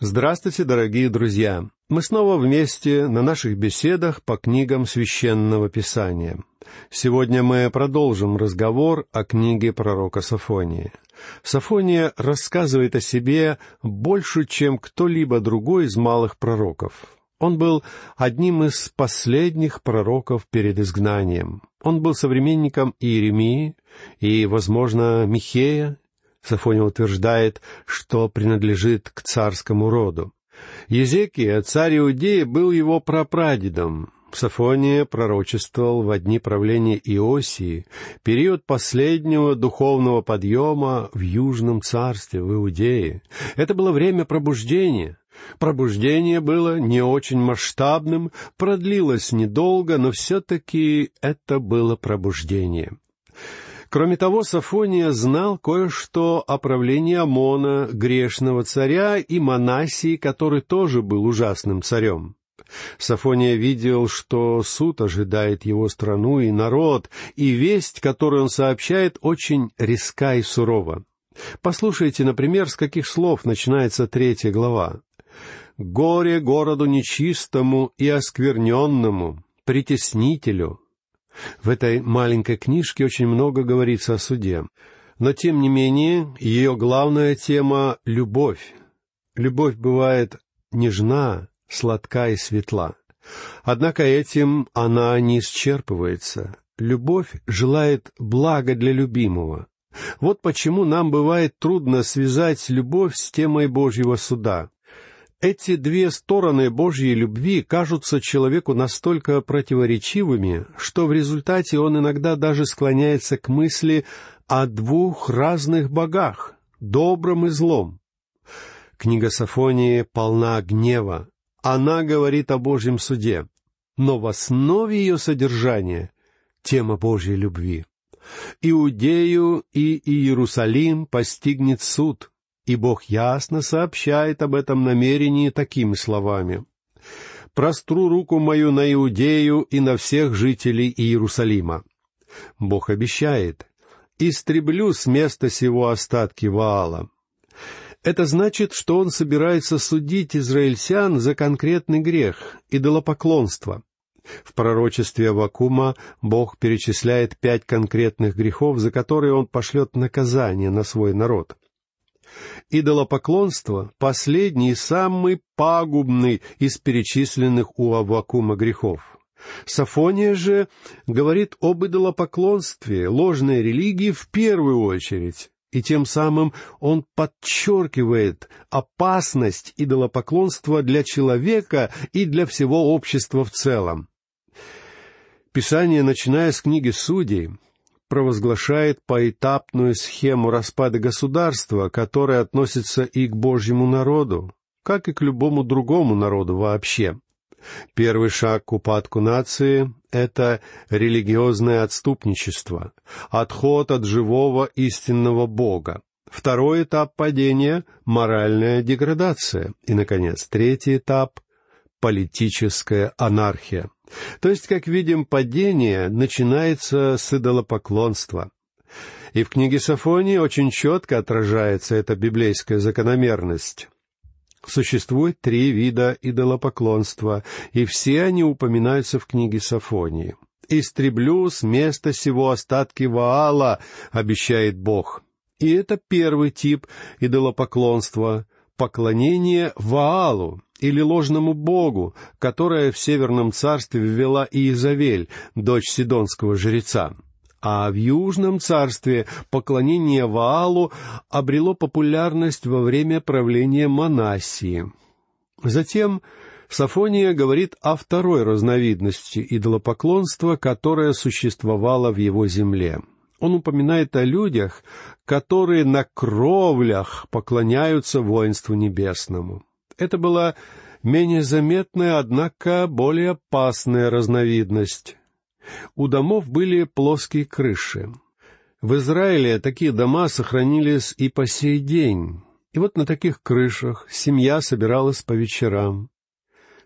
Здравствуйте, дорогие друзья! Мы снова вместе на наших беседах по книгам Священного Писания. Сегодня мы продолжим разговор о книге пророка Сафония. Сафония рассказывает о себе больше, чем кто-либо другой из малых пророков. Он был одним из последних пророков перед изгнанием. Он был современником Иеремии и, возможно, Михея Сафония утверждает, что принадлежит к царскому роду. Езекия, царь Иудеи, был его прапрадедом. Сафония пророчествовал в дни правления Иосии, период последнего духовного подъема в Южном царстве, в Иудее. Это было время пробуждения. Пробуждение было не очень масштабным, продлилось недолго, но все-таки это было пробуждение. Кроме того, Сафония знал кое-что о правлении Амона, грешного царя, и Манасии, который тоже был ужасным царем. Сафония видел, что суд ожидает его страну и народ, и весть, которую он сообщает, очень резка и сурова. Послушайте, например, с каких слов начинается третья глава. «Горе городу нечистому и оскверненному, притеснителю, в этой маленькой книжке очень много говорится о суде. Но, тем не менее, ее главная тема — любовь. Любовь бывает нежна, сладка и светла. Однако этим она не исчерпывается. Любовь желает блага для любимого. Вот почему нам бывает трудно связать любовь с темой Божьего суда. Эти две стороны Божьей любви кажутся человеку настолько противоречивыми, что в результате он иногда даже склоняется к мысли о двух разных богах — добром и злом. Книга Сафонии полна гнева. Она говорит о Божьем суде, но в основе ее содержания — тема Божьей любви. Иудею и Иерусалим постигнет суд — и Бог ясно сообщает об этом намерении такими словами. «Простру руку мою на Иудею и на всех жителей Иерусалима». Бог обещает, «Истреблю с места сего остатки Ваала». Это значит, что он собирается судить израильтян за конкретный грех — идолопоклонство. В пророчестве Авакума Бог перечисляет пять конкретных грехов, за которые он пошлет наказание на свой народ — Идолопоклонство — последний и самый пагубный из перечисленных у Аввакума грехов. Сафония же говорит об идолопоклонстве, ложной религии в первую очередь, и тем самым он подчеркивает опасность идолопоклонства для человека и для всего общества в целом. Писание, начиная с книги Судей, провозглашает поэтапную схему распада государства, которая относится и к Божьему народу, как и к любому другому народу вообще. Первый шаг к упадку нации — это религиозное отступничество, отход от живого истинного Бога. Второй этап падения — моральная деградация. И, наконец, третий этап — политическая анархия. То есть, как видим, падение начинается с идолопоклонства. И в книге Сафонии очень четко отражается эта библейская закономерность. Существует три вида идолопоклонства, и все они упоминаются в книге Сафонии. «Истреблю с места сего остатки Ваала», — обещает Бог. И это первый тип идолопоклонства — поклонение Ваалу, или ложному богу, которое в Северном царстве ввела Иезавель, дочь сидонского жреца. А в Южном царстве поклонение Ваалу обрело популярность во время правления Манасии. Затем Сафония говорит о второй разновидности идолопоклонства, которая существовала в его земле. Он упоминает о людях, которые на кровлях поклоняются воинству небесному. Это была менее заметная, однако более опасная разновидность. У домов были плоские крыши. В Израиле такие дома сохранились и по сей день. И вот на таких крышах семья собиралась по вечерам.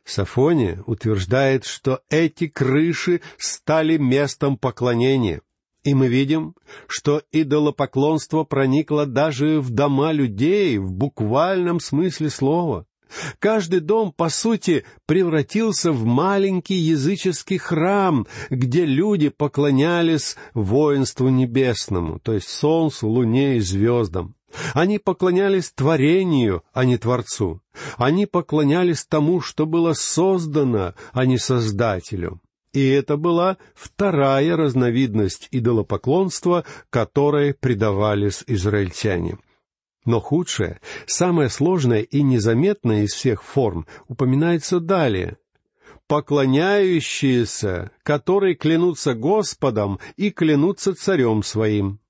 Сафония утверждает, что эти крыши стали местом поклонения. И мы видим, что идолопоклонство проникло даже в дома людей в буквальном смысле слова. Каждый дом, по сути, превратился в маленький языческий храм, где люди поклонялись воинству небесному, то есть солнцу, луне и звездам. Они поклонялись творению, а не Творцу. Они поклонялись тому, что было создано, а не Создателю. И это была вторая разновидность идолопоклонства, которой предавались израильтяне. Но худшее, самое сложное и незаметное из всех форм упоминается далее. «Поклоняющиеся, которые клянутся Господом и клянутся царем своим».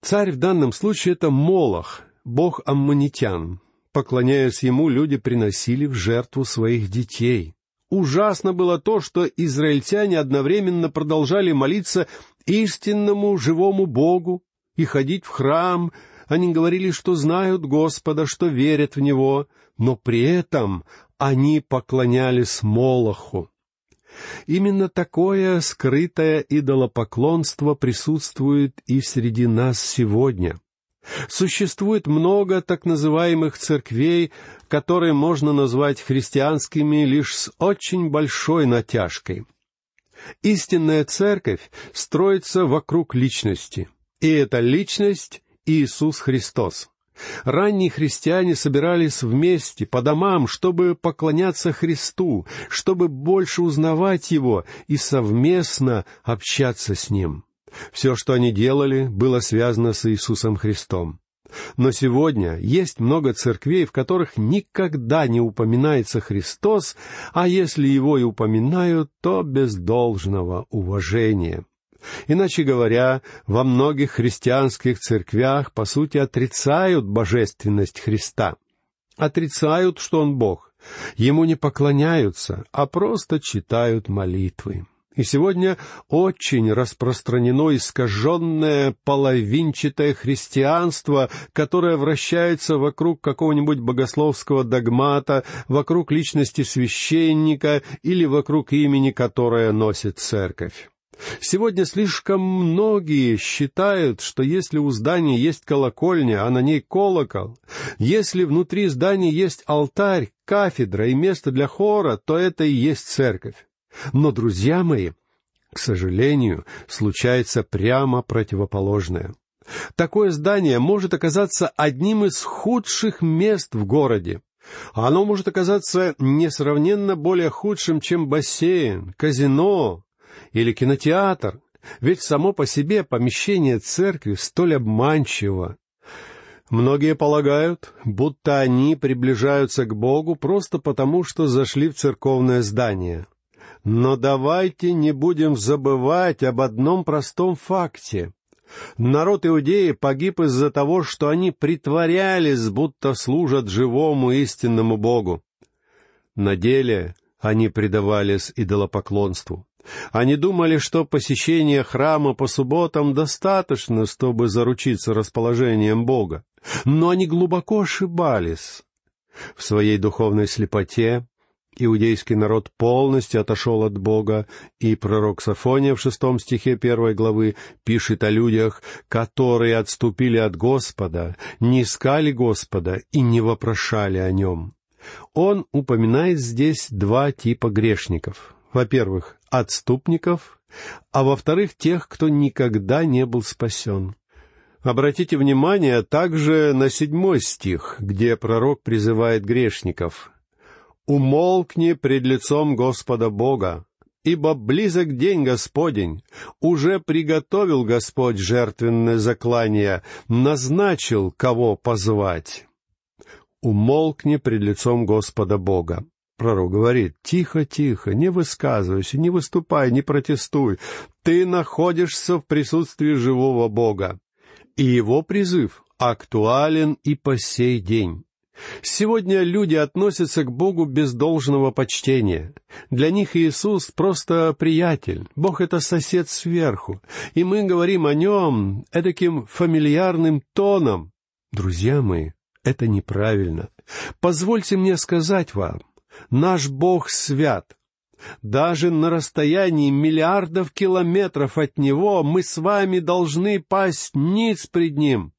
Царь в данном случае — это Молох, бог аммонитян. Поклоняясь ему, люди приносили в жертву своих детей. Ужасно было то, что израильтяне одновременно продолжали молиться истинному живому Богу и ходить в храм. Они говорили, что знают Господа, что верят в Него, но при этом они поклонялись Молоху. Именно такое скрытое идолопоклонство присутствует и среди нас сегодня. Существует много так называемых церквей, которые можно назвать христианскими лишь с очень большой натяжкой. Истинная церковь строится вокруг личности, и эта личность — Иисус Христос. Ранние христиане собирались вместе, по домам, чтобы поклоняться Христу, чтобы больше узнавать Его и совместно общаться с Ним. Все, что они делали, было связано с Иисусом Христом. Но сегодня есть много церквей, в которых никогда не упоминается Христос, а если его и упоминают, то без должного уважения. Иначе говоря, во многих христианских церквях, по сути, отрицают божественность Христа. Отрицают, что Он Бог. Ему не поклоняются, а просто читают молитвы. И сегодня очень распространено искаженное половинчатое христианство, которое вращается вокруг какого-нибудь богословского догмата, вокруг личности священника или вокруг имени, которое носит церковь. Сегодня слишком многие считают, что если у здания есть колокольня, а на ней колокол, если внутри здания есть алтарь, кафедра и место для хора, то это и есть церковь. Но, друзья мои, к сожалению, случается прямо противоположное. Такое здание может оказаться одним из худших мест в городе. Оно может оказаться несравненно более худшим, чем бассейн, казино, или кинотеатр, ведь само по себе помещение церкви столь обманчиво. Многие полагают, будто они приближаются к Богу просто потому, что зашли в церковное здание. Но давайте не будем забывать об одном простом факте. Народ Иудеи погиб из-за того, что они притворялись, будто служат живому истинному Богу. На деле они предавались идолопоклонству. Они думали, что посещение храма по субботам достаточно, чтобы заручиться расположением Бога. Но они глубоко ошибались. В своей духовной слепоте иудейский народ полностью отошел от Бога, и пророк Сафония в шестом стихе первой главы пишет о людях, которые отступили от Господа, не искали Господа и не вопрошали о Нем. Он упоминает здесь два типа грешников. Во-первых, отступников, а во-вторых, тех, кто никогда не был спасен. Обратите внимание также на седьмой стих, где пророк призывает грешников. «Умолкни пред лицом Господа Бога, ибо близок день Господень, уже приготовил Господь жертвенное заклание, назначил, кого позвать». «Умолкни пред лицом Господа Бога». Пророк говорит, тихо, тихо, не высказывайся, не выступай, не протестуй. Ты находишься в присутствии живого Бога. И его призыв актуален и по сей день. Сегодня люди относятся к Богу без должного почтения. Для них Иисус просто приятель, Бог — это сосед сверху, и мы говорим о нем таким фамильярным тоном. Друзья мои, это неправильно. Позвольте мне сказать вам, Наш Бог свят. Даже на расстоянии миллиардов километров от Него мы с вами должны пасть ниц пред Ним.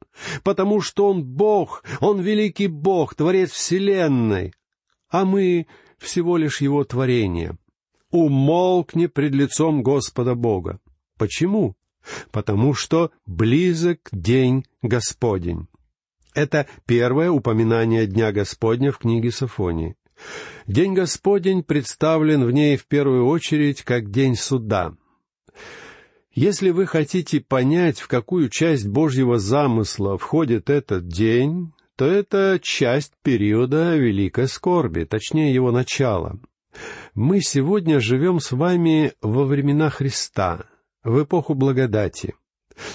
Потому что Он Бог, Он великий Бог, Творец Вселенной, а мы всего лишь Его творение. Умолкни пред лицом Господа Бога. Почему? Потому что близок день Господень. Это первое упоминание Дня Господня в книге Сафонии. День Господень представлен в ней в первую очередь как день суда. Если вы хотите понять, в какую часть Божьего замысла входит этот день, то это часть периода Великой Скорби, точнее его начала. Мы сегодня живем с вами во времена Христа, в эпоху благодати.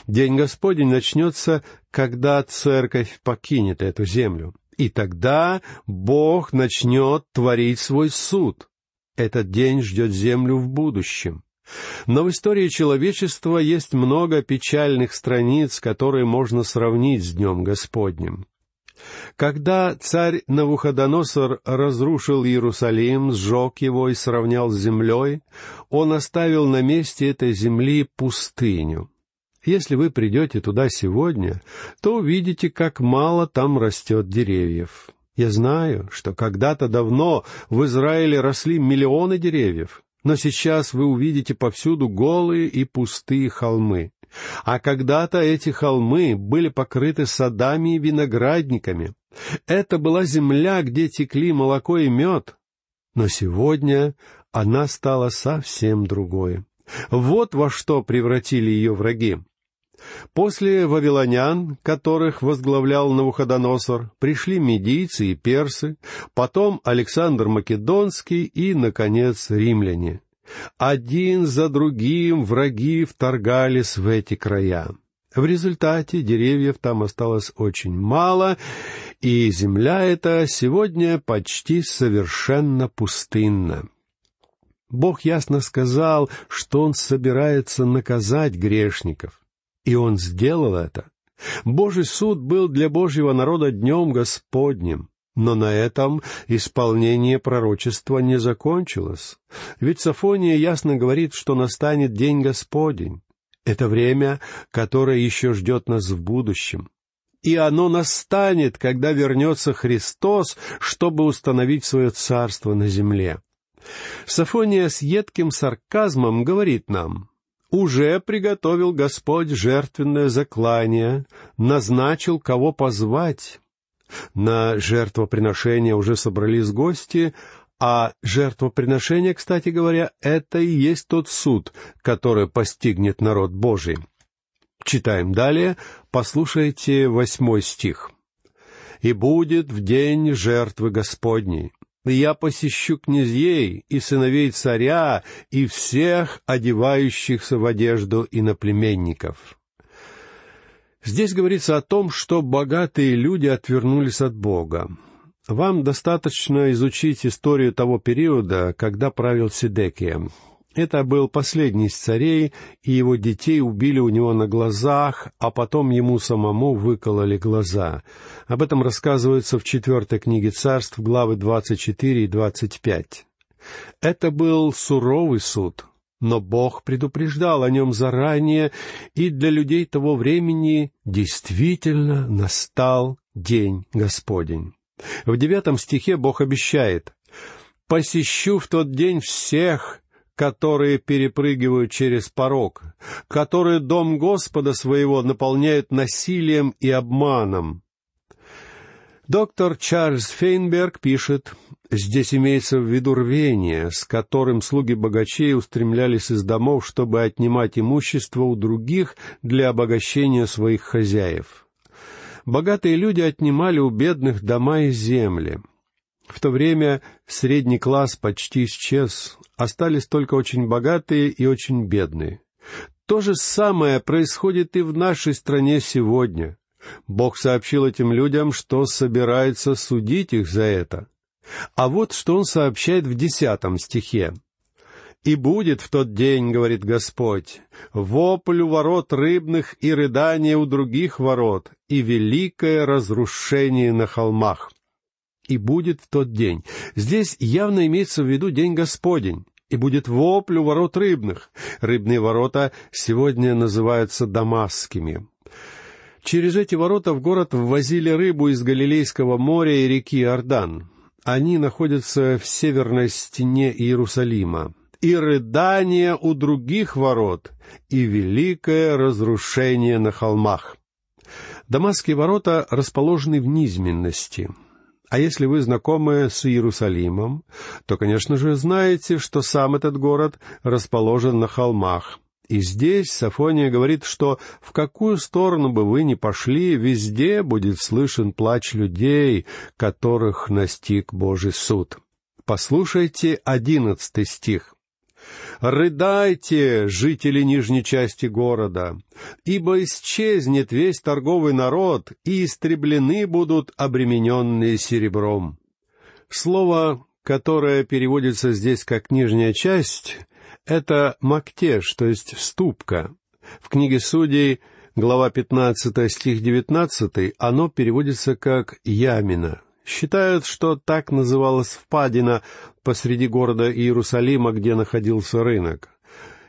День Господень начнется, когда церковь покинет эту землю. И тогда Бог начнет творить свой суд. Этот день ждет землю в будущем. Но в истории человечества есть много печальных страниц, которые можно сравнить с Днем Господним. Когда царь Навуходоносор разрушил Иерусалим, сжег его и сравнял с землей, он оставил на месте этой земли пустыню. Если вы придете туда сегодня, то увидите, как мало там растет деревьев. Я знаю, что когда-то давно в Израиле росли миллионы деревьев, но сейчас вы увидите повсюду голые и пустые холмы. А когда-то эти холмы были покрыты садами и виноградниками. Это была земля, где текли молоко и мед. Но сегодня она стала совсем другой. Вот во что превратили ее враги. После вавилонян, которых возглавлял Навуходоносор, пришли медийцы и персы, потом Александр Македонский и, наконец, римляне. Один за другим враги вторгались в эти края. В результате деревьев там осталось очень мало, и земля эта сегодня почти совершенно пустынна. Бог ясно сказал, что Он собирается наказать грешников. И Он сделал это. Божий суд был для Божьего народа днем Господним. Но на этом исполнение пророчества не закончилось. Ведь Сафония ясно говорит, что настанет день Господень. Это время, которое еще ждет нас в будущем. И оно настанет, когда вернется Христос, чтобы установить свое царство на земле. Сафония с едким сарказмом говорит нам, уже приготовил Господь жертвенное заклание, назначил, кого позвать. На жертвоприношение уже собрались гости, а жертвоприношение, кстати говоря, это и есть тот суд, который постигнет народ Божий. Читаем далее, послушайте восьмой стих. «И будет в день жертвы Господней, я посещу князей и сыновей царя и всех одевающихся в одежду иноплеменников». Здесь говорится о том, что богатые люди отвернулись от Бога. Вам достаточно изучить историю того периода, когда правил Сидекия. Это был последний из царей, и его детей убили у него на глазах, а потом ему самому выкололи глаза. Об этом рассказывается в четвертой книге царств, главы двадцать четыре и двадцать пять. Это был суровый суд, но Бог предупреждал о нем заранее, и для людей того времени действительно настал день Господень. В девятом стихе Бог обещает «Посещу в тот день всех, которые перепрыгивают через порог, которые дом Господа своего наполняют насилием и обманом». Доктор Чарльз Фейнберг пишет, Здесь имеется в виду рвение, с которым слуги богачей устремлялись из домов, чтобы отнимать имущество у других для обогащения своих хозяев. Богатые люди отнимали у бедных дома и земли. В то время средний класс почти исчез, остались только очень богатые и очень бедные. То же самое происходит и в нашей стране сегодня. Бог сообщил этим людям, что собирается судить их за это — а вот что он сообщает в десятом стихе. «И будет в тот день, — говорит Господь, — вопль у ворот рыбных и рыдание у других ворот, и великое разрушение на холмах». И будет в тот день. Здесь явно имеется в виду день Господень. И будет вопль у ворот рыбных. Рыбные ворота сегодня называются дамасскими. Через эти ворота в город ввозили рыбу из Галилейского моря и реки Иордан. Они находятся в северной стене Иерусалима. И рыдание у других ворот, и великое разрушение на холмах. Дамасские ворота расположены в низменности. А если вы знакомы с Иерусалимом, то, конечно же, знаете, что сам этот город расположен на холмах. И здесь Сафония говорит, что в какую сторону бы вы ни пошли, везде будет слышен плач людей, которых настиг Божий суд. Послушайте одиннадцатый стих. «Рыдайте, жители нижней части города, ибо исчезнет весь торговый народ, и истреблены будут обремененные серебром». Слово, которое переводится здесь как «нижняя часть», это мактеш, то есть ступка. В книге Судей, глава 15, стих 19, оно переводится как «ямина». Считают, что так называлась впадина посреди города Иерусалима, где находился рынок.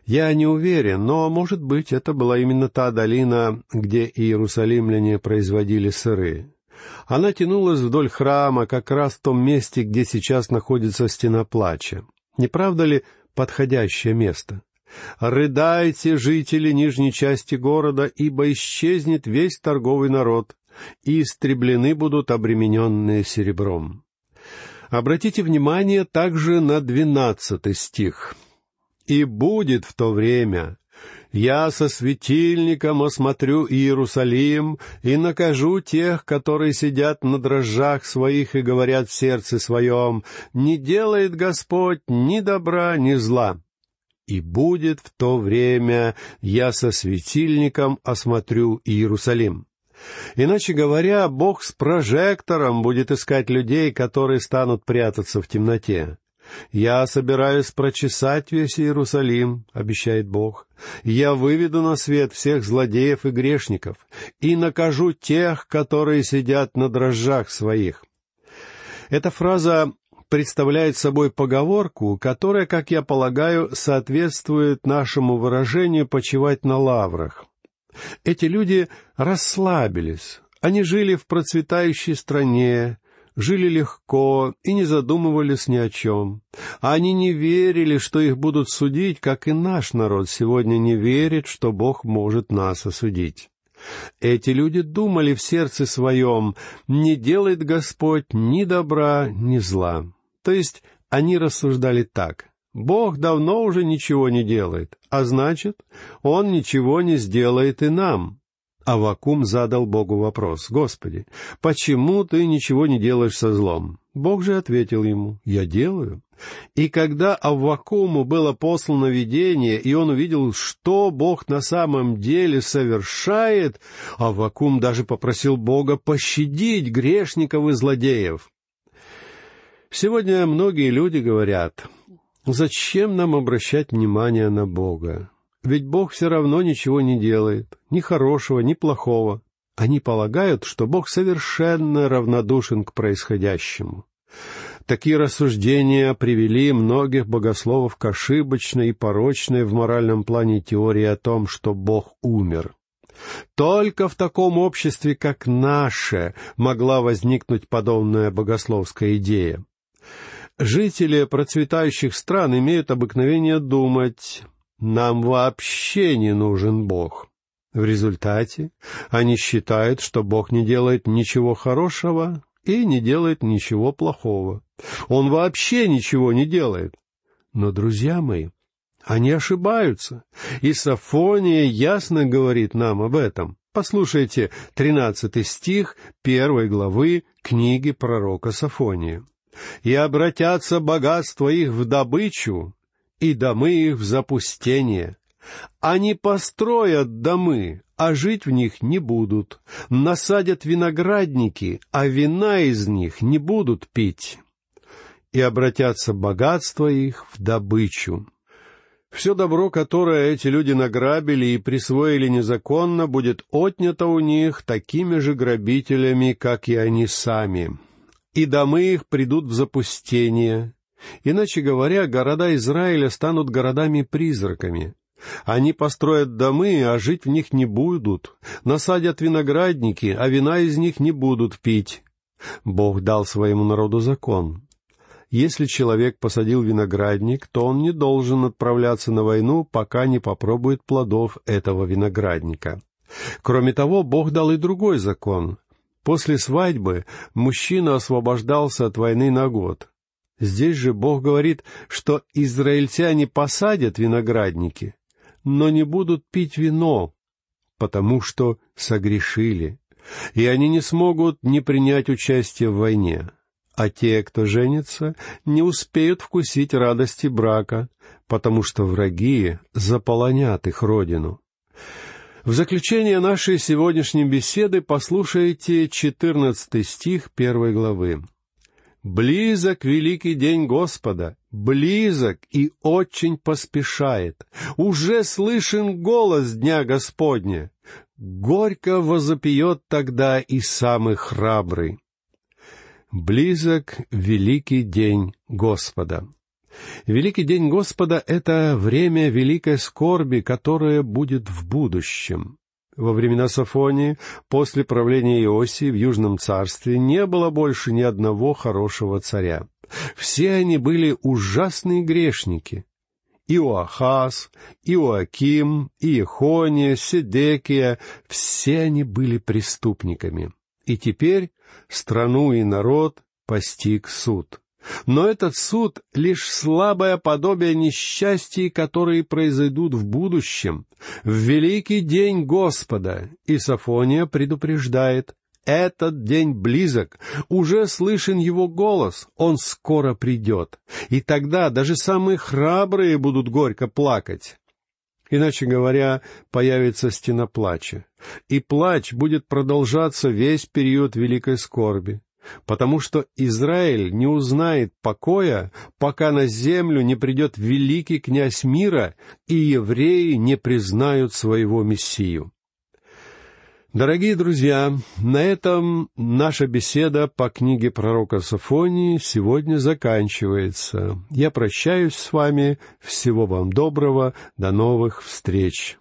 Я не уверен, но, может быть, это была именно та долина, где иерусалимляне производили сыры. Она тянулась вдоль храма, как раз в том месте, где сейчас находится стена плача. Не правда ли подходящее место? «Рыдайте, жители нижней части города, ибо исчезнет весь торговый народ, и истреблены будут обремененные серебром». Обратите внимание также на двенадцатый стих. «И будет в то время, я со светильником осмотрю Иерусалим и накажу тех, которые сидят на дрожжах своих и говорят в сердце своем, не делает Господь ни добра, ни зла. И будет в то время я со светильником осмотрю Иерусалим. Иначе говоря, Бог с прожектором будет искать людей, которые станут прятаться в темноте. «Я собираюсь прочесать весь Иерусалим», — обещает Бог. «Я выведу на свет всех злодеев и грешников и накажу тех, которые сидят на дрожжах своих». Эта фраза представляет собой поговорку, которая, как я полагаю, соответствует нашему выражению «почивать на лаврах». Эти люди расслабились, они жили в процветающей стране, жили легко и не задумывались ни о чем. Они не верили, что их будут судить, как и наш народ сегодня не верит, что Бог может нас осудить. Эти люди думали в сердце своем, не делает Господь ни добра, ни зла. То есть они рассуждали так. Бог давно уже ничего не делает, а значит, Он ничего не сделает и нам. Авакум задал Богу вопрос, «Господи, почему ты ничего не делаешь со злом?» Бог же ответил ему, «Я делаю». И когда Аввакуму было послано видение, и он увидел, что Бог на самом деле совершает, Аввакум даже попросил Бога пощадить грешников и злодеев. Сегодня многие люди говорят, зачем нам обращать внимание на Бога? Ведь Бог все равно ничего не делает, ни хорошего, ни плохого. Они полагают, что Бог совершенно равнодушен к происходящему. Такие рассуждения привели многих богословов к ошибочной и порочной в моральном плане теории о том, что Бог умер. Только в таком обществе, как наше, могла возникнуть подобная богословская идея. Жители процветающих стран имеют обыкновение думать, нам вообще не нужен Бог. В результате они считают, что Бог не делает ничего хорошего и не делает ничего плохого. Он вообще ничего не делает. Но, друзья мои, они ошибаются, и Сафония ясно говорит нам об этом. Послушайте тринадцатый стих первой главы книги пророка Сафония. «И обратятся богатства их в добычу, и домы их в запустение. Они построят домы, а жить в них не будут, насадят виноградники, а вина из них не будут пить, и обратятся богатства их в добычу. Все добро, которое эти люди награбили и присвоили незаконно, будет отнято у них такими же грабителями, как и они сами. И домы их придут в запустение, Иначе говоря, города Израиля станут городами-призраками. Они построят домы, а жить в них не будут. Насадят виноградники, а вина из них не будут пить. Бог дал своему народу закон. Если человек посадил виноградник, то он не должен отправляться на войну, пока не попробует плодов этого виноградника. Кроме того, Бог дал и другой закон. После свадьбы мужчина освобождался от войны на год. Здесь же Бог говорит, что израильтяне посадят виноградники, но не будут пить вино, потому что согрешили, и они не смогут не принять участие в войне. А те, кто женится, не успеют вкусить радости брака, потому что враги заполонят их родину. В заключение нашей сегодняшней беседы послушайте четырнадцатый стих первой главы. «Близок великий день Господа, близок и очень поспешает. Уже слышен голос Дня Господня. Горько возопьет тогда и самый храбрый. Близок великий день Господа. Великий день Господа — это время великой скорби, которая будет в будущем. Во времена Сафонии, после правления Иосии в Южном царстве, не было больше ни одного хорошего царя. Все они были ужасные грешники. Иоахаз, Иоаким, Иехония, Седекия — все они были преступниками. И теперь страну и народ постиг суд. Но этот суд — лишь слабое подобие несчастий, которые произойдут в будущем, в великий день Господа. И Сафония предупреждает, этот день близок, уже слышен его голос, он скоро придет, и тогда даже самые храбрые будут горько плакать. Иначе говоря, появится стена плача, и плач будет продолжаться весь период великой скорби потому что Израиль не узнает покоя, пока на землю не придет великий князь мира, и евреи не признают своего Мессию. Дорогие друзья, на этом наша беседа по книге пророка Сафонии сегодня заканчивается. Я прощаюсь с вами. Всего вам доброго. До новых встреч.